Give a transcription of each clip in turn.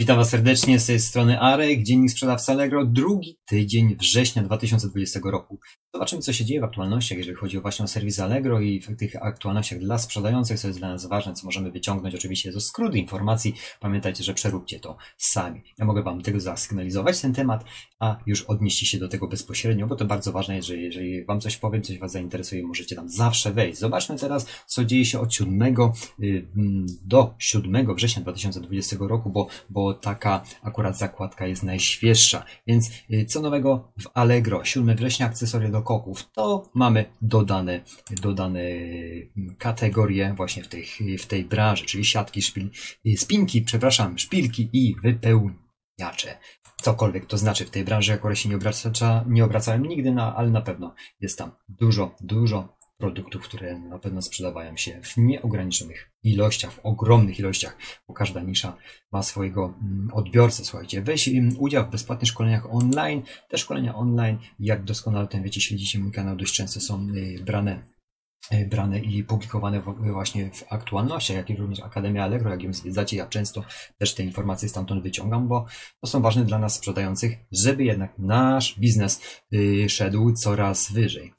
Witam Was serdecznie z tej strony Arek, Dziennik Sprzedawca Allegro, drugi tydzień września 2020 roku. Zobaczymy, co się dzieje w aktualnościach, jeżeli chodzi właśnie o serwis Allegro i w tych aktualnościach dla sprzedających, co jest dla nas ważne, co możemy wyciągnąć. Oczywiście to skrót informacji. Pamiętajcie, że przeróbcie to sami. Ja mogę Wam tego zasygnalizować, ten temat, a już odnieście się do tego bezpośrednio, bo to bardzo ważne jest, że jeżeli Wam coś powiem, coś Was zainteresuje, możecie tam zawsze wejść. Zobaczmy teraz, co dzieje się od 7 y, do 7 września 2020 roku, bo, bo taka akurat zakładka jest najświeższa. Więc y, co nowego w Allegro? 7 września akcesoria do koków. To mamy dodane, dodane mm, kategorie właśnie w, tych, w tej branży, czyli siatki, szpil, y, spinki, przepraszam, szpilki i wypełniacze. Cokolwiek to znaczy w tej branży, akurat się nie, obraca, nie obracałem nigdy, na, ale na pewno jest tam dużo, dużo produktów, które na pewno sprzedawają się w nieograniczonych ilościach, w ogromnych ilościach, bo każda nisza ma swojego mm, odbiorcę. Słuchajcie, weź mm, udział w bezpłatnych szkoleniach online. Te szkolenia online, jak doskonale ten wiecie, śledzicie mój kanał, dość często są y, brane y, brane i publikowane właśnie w aktualnościach, jak i również Akademia Allegro, jak ją zwiedzacie, ja często też te informacje stamtąd wyciągam, bo to są ważne dla nas sprzedających, żeby jednak nasz biznes y, szedł coraz wyżej.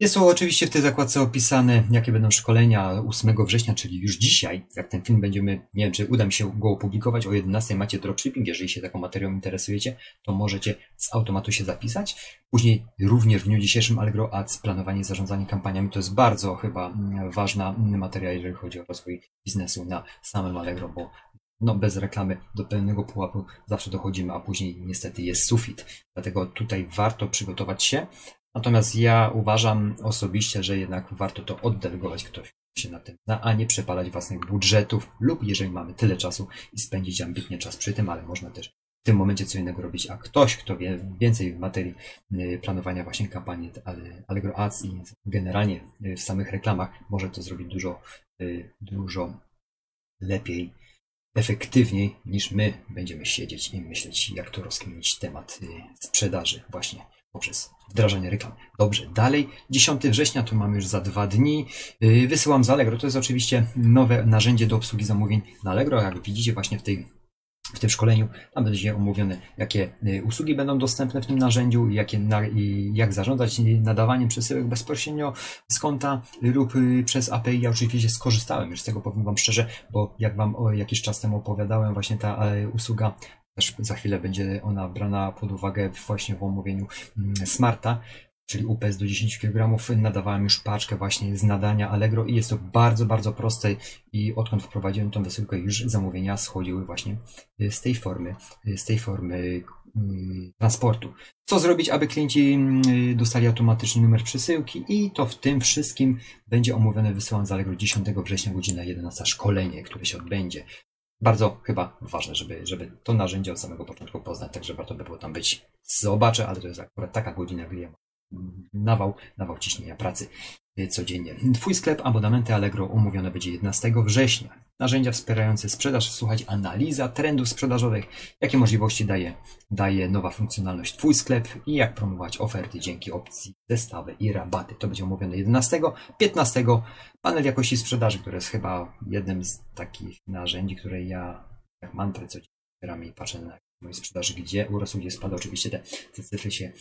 Jest tu oczywiście w tej zakładce opisane, jakie będą szkolenia 8 września, czyli już dzisiaj. Jak ten film będziemy, nie wiem, czy uda mi się go opublikować o 11 macie dropshipping. Jeżeli się taką materią interesujecie, to możecie z automatu się zapisać. Później również w dniu dzisiejszym Allegro Ads, planowanie i zarządzanie kampaniami. To jest bardzo chyba mm, ważna materia, jeżeli chodzi o rozwój biznesu na samym Allegro, bo no bez reklamy do pełnego pułapu zawsze dochodzimy, a później niestety jest sufit. Dlatego tutaj warto przygotować się, Natomiast ja uważam osobiście, że jednak warto to oddelegować ktoś się na tym zna, a nie przepalać własnych budżetów lub jeżeli mamy tyle czasu i spędzić ambitnie czas przy tym, ale można też w tym momencie co innego robić, a ktoś, kto wie więcej w materii y, planowania właśnie kampanii Allegro Ads i generalnie y, w samych reklamach może to zrobić dużo, y, dużo lepiej, efektywniej niż my będziemy siedzieć i myśleć, jak to rozkminić temat sprzedaży właśnie poprzez wdrażanie reklam. Dobrze, dalej. 10 września to mamy już za dwa dni. Yy, wysyłam z Allegro. To jest oczywiście nowe narzędzie do obsługi zamówień na Allegro. Jak widzicie właśnie w tej w tym szkoleniu tam będzie omówione, jakie y, usługi będą dostępne w tym narzędziu, jakie, na, jak zarządzać nadawaniem przesyłek bezpośrednio z konta lub y, przez API. Ja oczywiście skorzystałem już z tego, powiem Wam szczerze, bo jak Wam jakiś czas temu opowiadałem, właśnie ta usługa też za chwilę będzie ona brana pod uwagę właśnie w omówieniu mm, Smarta, czyli UPS do 10 kg. Nadawałem już paczkę właśnie z nadania Allegro i jest to bardzo, bardzo proste i odkąd wprowadziłem tą wysyłkę już zamówienia schodziły właśnie z tej formy, z tej formy mm, transportu. Co zrobić, aby klienci mm, dostali automatyczny numer przesyłki i to w tym wszystkim będzie omówione wysyłam z Allegro 10 września godzina 11 szkolenie, które się odbędzie bardzo chyba ważne, żeby, żeby to narzędzie od samego początku poznać, także warto by było tam być. Zobaczę, ale to jest akurat taka godzina, gdy ja nawał, nawał ciśnienia pracy codziennie. Twój sklep abonamenty Allegro umówione będzie 11 września. Narzędzia wspierające sprzedaż, słuchać analiza trendów sprzedażowych, jakie możliwości daje, daje nowa funkcjonalność Twój sklep i jak promować oferty dzięki opcji zestawy i rabaty. To będzie omówione 11, 15 panel jakości sprzedaży, który jest chyba jednym z takich narzędzi, które ja jak mantrę codziennie i patrzę na mojej sprzedaży, gdzie urosł, gdzie spada. Oczywiście te, te cyfry się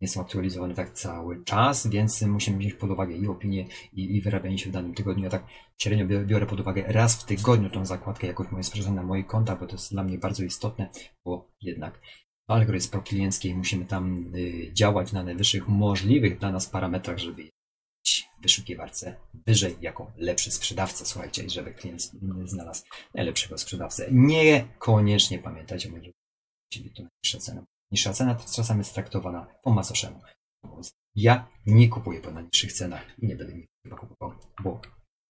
nie są aktualizowane tak cały czas, więc musimy wziąć pod uwagę i opinię, i, i wyrabianie się w danym tygodniu. Ja tak średnio biorę pod uwagę raz w tygodniu tą zakładkę jakoś moje sprzedaży na moich kontach, bo to jest dla mnie bardzo istotne, bo jednak algorytm prokliencki musimy tam y, działać na najwyższych możliwych dla nas parametrach, żeby w wyszukiwarce wyżej jako lepszy sprzedawca, słuchajcie, i żeby klient znalazł najlepszego sprzedawcę. Niekoniecznie pamiętajcie, może to najniższa cena Niższa cena czasami jest traktowana po macoszemu. Ja nie kupuję po najniższych cenach i nie będę nigdy kupował, bo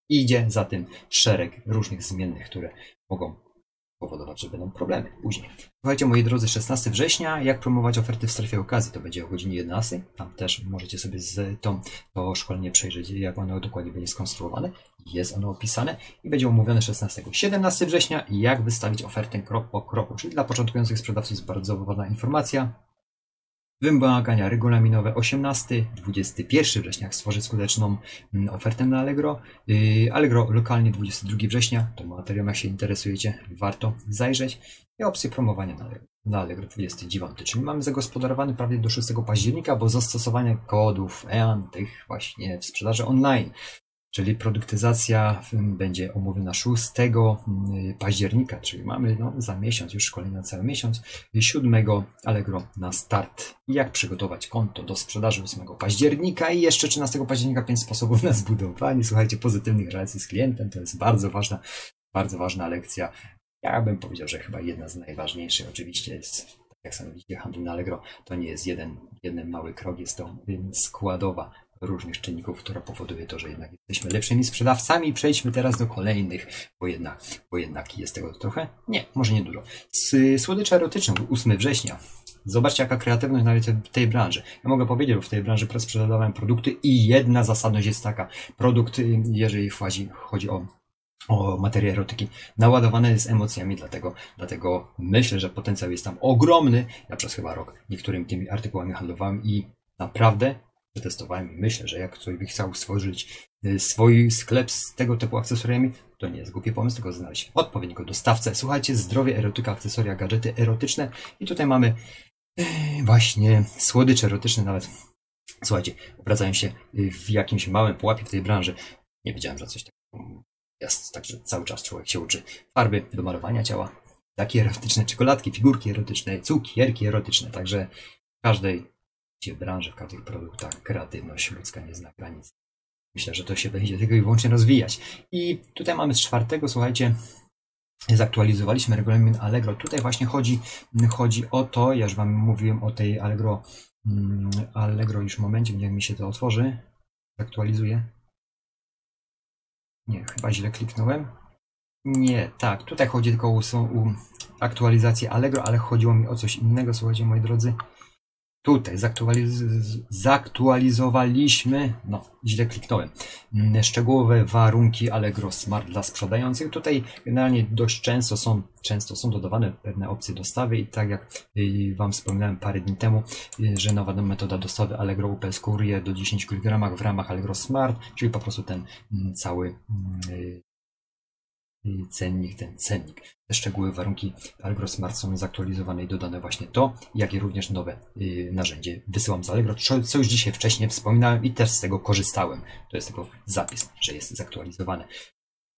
idzie za tym szereg różnych zmiennych, które mogą powodować, że będą problemy później. Słuchajcie, moi drodzy, 16 września, jak promować oferty w strefie okazji, to będzie o godzinie 11. Tam też możecie sobie z tą, to szkolenie przejrzeć, jak ono dokładnie będzie skonstruowane. Jest ono opisane i będzie omówione 16. 17 września, jak wystawić ofertę krok po kroku, czyli dla początkujących sprzedawców jest bardzo ważna informacja. Wymagania regulaminowe 18, 21 września stworzy skuteczną mm, ofertę na Allegro. Yy, Allegro lokalnie 22 września, to materiał jak się interesujecie, warto zajrzeć. I opcje promowania na Allegro, na Allegro 29, czyli mamy zagospodarowany prawie do 6 października, bo zastosowanie kodów EAN tych właśnie w sprzedaży online czyli produktyzacja będzie omówiona 6 października, czyli mamy no, za miesiąc, już na cały miesiąc, 7 Allegro na start. Jak przygotować konto do sprzedaży 8 października i jeszcze 13 października 5 sposobów na zbudowanie, słuchajcie, pozytywnych relacji z klientem, to jest bardzo ważna, bardzo ważna lekcja. Ja bym powiedział, że chyba jedna z najważniejszych oczywiście jest tak jak sami widzicie, handel na Allegro to nie jest jeden, jeden mały krok, jest to składowa różnych czynników, która powoduje to, że jednak jesteśmy lepszymi sprzedawcami. Przejdźmy teraz do kolejnych, bo jednak, bo jednak jest tego trochę. Nie, może nie dużo. Słodycze erotyczne, 8 września. Zobaczcie, jaka kreatywność nawet w tej branży. Ja mogę powiedzieć, że w tej branży sprzedawałem produkty i jedna zasadność jest taka. Produkt, jeżeli chodzi, chodzi o o materię erotyki, naładowane jest emocjami, dlatego, dlatego myślę, że potencjał jest tam ogromny. Ja przez chyba rok niektórymi tymi artykułami handlowałem i naprawdę przetestowałem i myślę, że jak ktoś by chciał stworzyć y, swój sklep z tego typu akcesoriami, to nie jest głupi pomysł, tylko znaleźć odpowiedniego dostawcę. Słuchajcie, zdrowie, erotyka, akcesoria, gadżety erotyczne i tutaj mamy y, właśnie słodycze erotyczne nawet. Słuchajcie, obracają się y, w jakimś małym pułapie w tej branży. Nie wiedziałem, że coś takiego jest, także cały czas człowiek się uczy. Farby do malowania ciała, takie erotyczne czekoladki, figurki erotyczne, cukierki erotyczne, także w każdej gdzie branży, w każdych produktach kreatywność ludzka nie zna granic. Myślę, że to się będzie tylko i wyłącznie rozwijać. I tutaj mamy z czwartego, słuchajcie, zaktualizowaliśmy regulamin Allegro. Tutaj właśnie chodzi, chodzi o to, ja już Wam mówiłem o tej Allegro, mm, Allegro już w momencie, niech mi się to otworzy. Zaktualizuję. Nie, chyba źle kliknąłem. Nie, tak, tutaj chodzi tylko o, o aktualizację Allegro, ale chodziło mi o coś innego, słuchajcie moi drodzy. Tutaj zaktualiz zaktualizowaliśmy, no źle kliknąłem, mm, szczegółowe warunki Allegro Smart dla sprzedających. Tutaj generalnie dość często są, często są dodawane pewne opcje dostawy i tak jak y, Wam wspominałem parę dni temu, y, że nowa metoda dostawy Allegro UPS Courier do 10 kg w ramach Allegro Smart, czyli po prostu ten mm, cały mm, y, cennik, ten cennik. Te szczegóły, warunki Allegro Smart są zaktualizowane i dodane właśnie to, jak i również nowe y, narzędzie wysyłam z Allegro, co już dzisiaj wcześniej wspominałem i też z tego korzystałem. To jest tylko zapis, że jest zaktualizowane.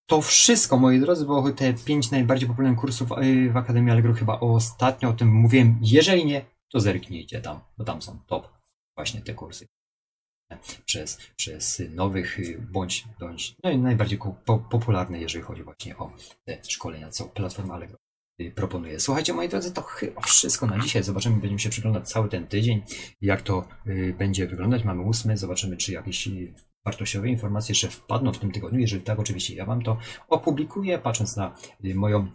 To wszystko, moi drodzy, bo te pięć najbardziej popularnych kursów y, w Akademii Allegro chyba ostatnio o tym mówiłem. Jeżeli nie, to zerknijcie tam, bo tam są top właśnie te kursy przez, przez nowych y, bądź, bądź no najbardziej po, popularne, jeżeli chodzi właśnie o te szkolenia, co platforma Allegro y, proponuje. Słuchajcie, moi drodzy, to chyba wszystko na dzisiaj. Zobaczymy, będziemy się przyglądać cały ten tydzień, jak to y, będzie wyglądać. Mamy ósmy, zobaczymy, czy jakieś wartościowe informacje jeszcze wpadną w tym tygodniu. Jeżeli tak, oczywiście ja Wam to opublikuję, patrząc na moją,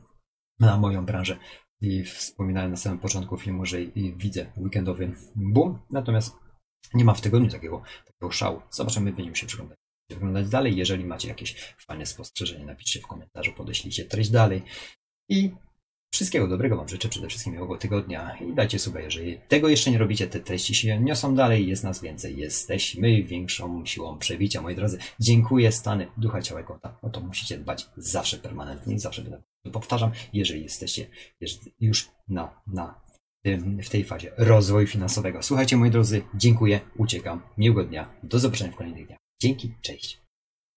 na moją branżę. I wspominałem na samym początku filmu, że widzę weekendowy boom, natomiast nie ma w tygodniu takiego, takiego szału. Zobaczymy, będziemy się przyglądać, wyglądać dalej. Jeżeli macie jakieś fajne spostrzeżenie, napiszcie w komentarzu, podeślijcie treść dalej. I wszystkiego dobrego Wam życzę, przede wszystkim miłego tygodnia i dajcie sobie, jeżeli tego jeszcze nie robicie, te treści się niosą dalej, jest nas więcej, jesteśmy większą siłą przebicia, moi drodzy. Dziękuję, stany ducha, ciała i kota. O to musicie dbać zawsze permanentnie zawsze będę powtarzam, jeżeli jesteście już na, na w tej fazie rozwoju finansowego. Słuchajcie, moi drodzy, dziękuję, uciekam, miłego dnia, do zobaczenia w kolejnych dniach. Dzięki, cześć.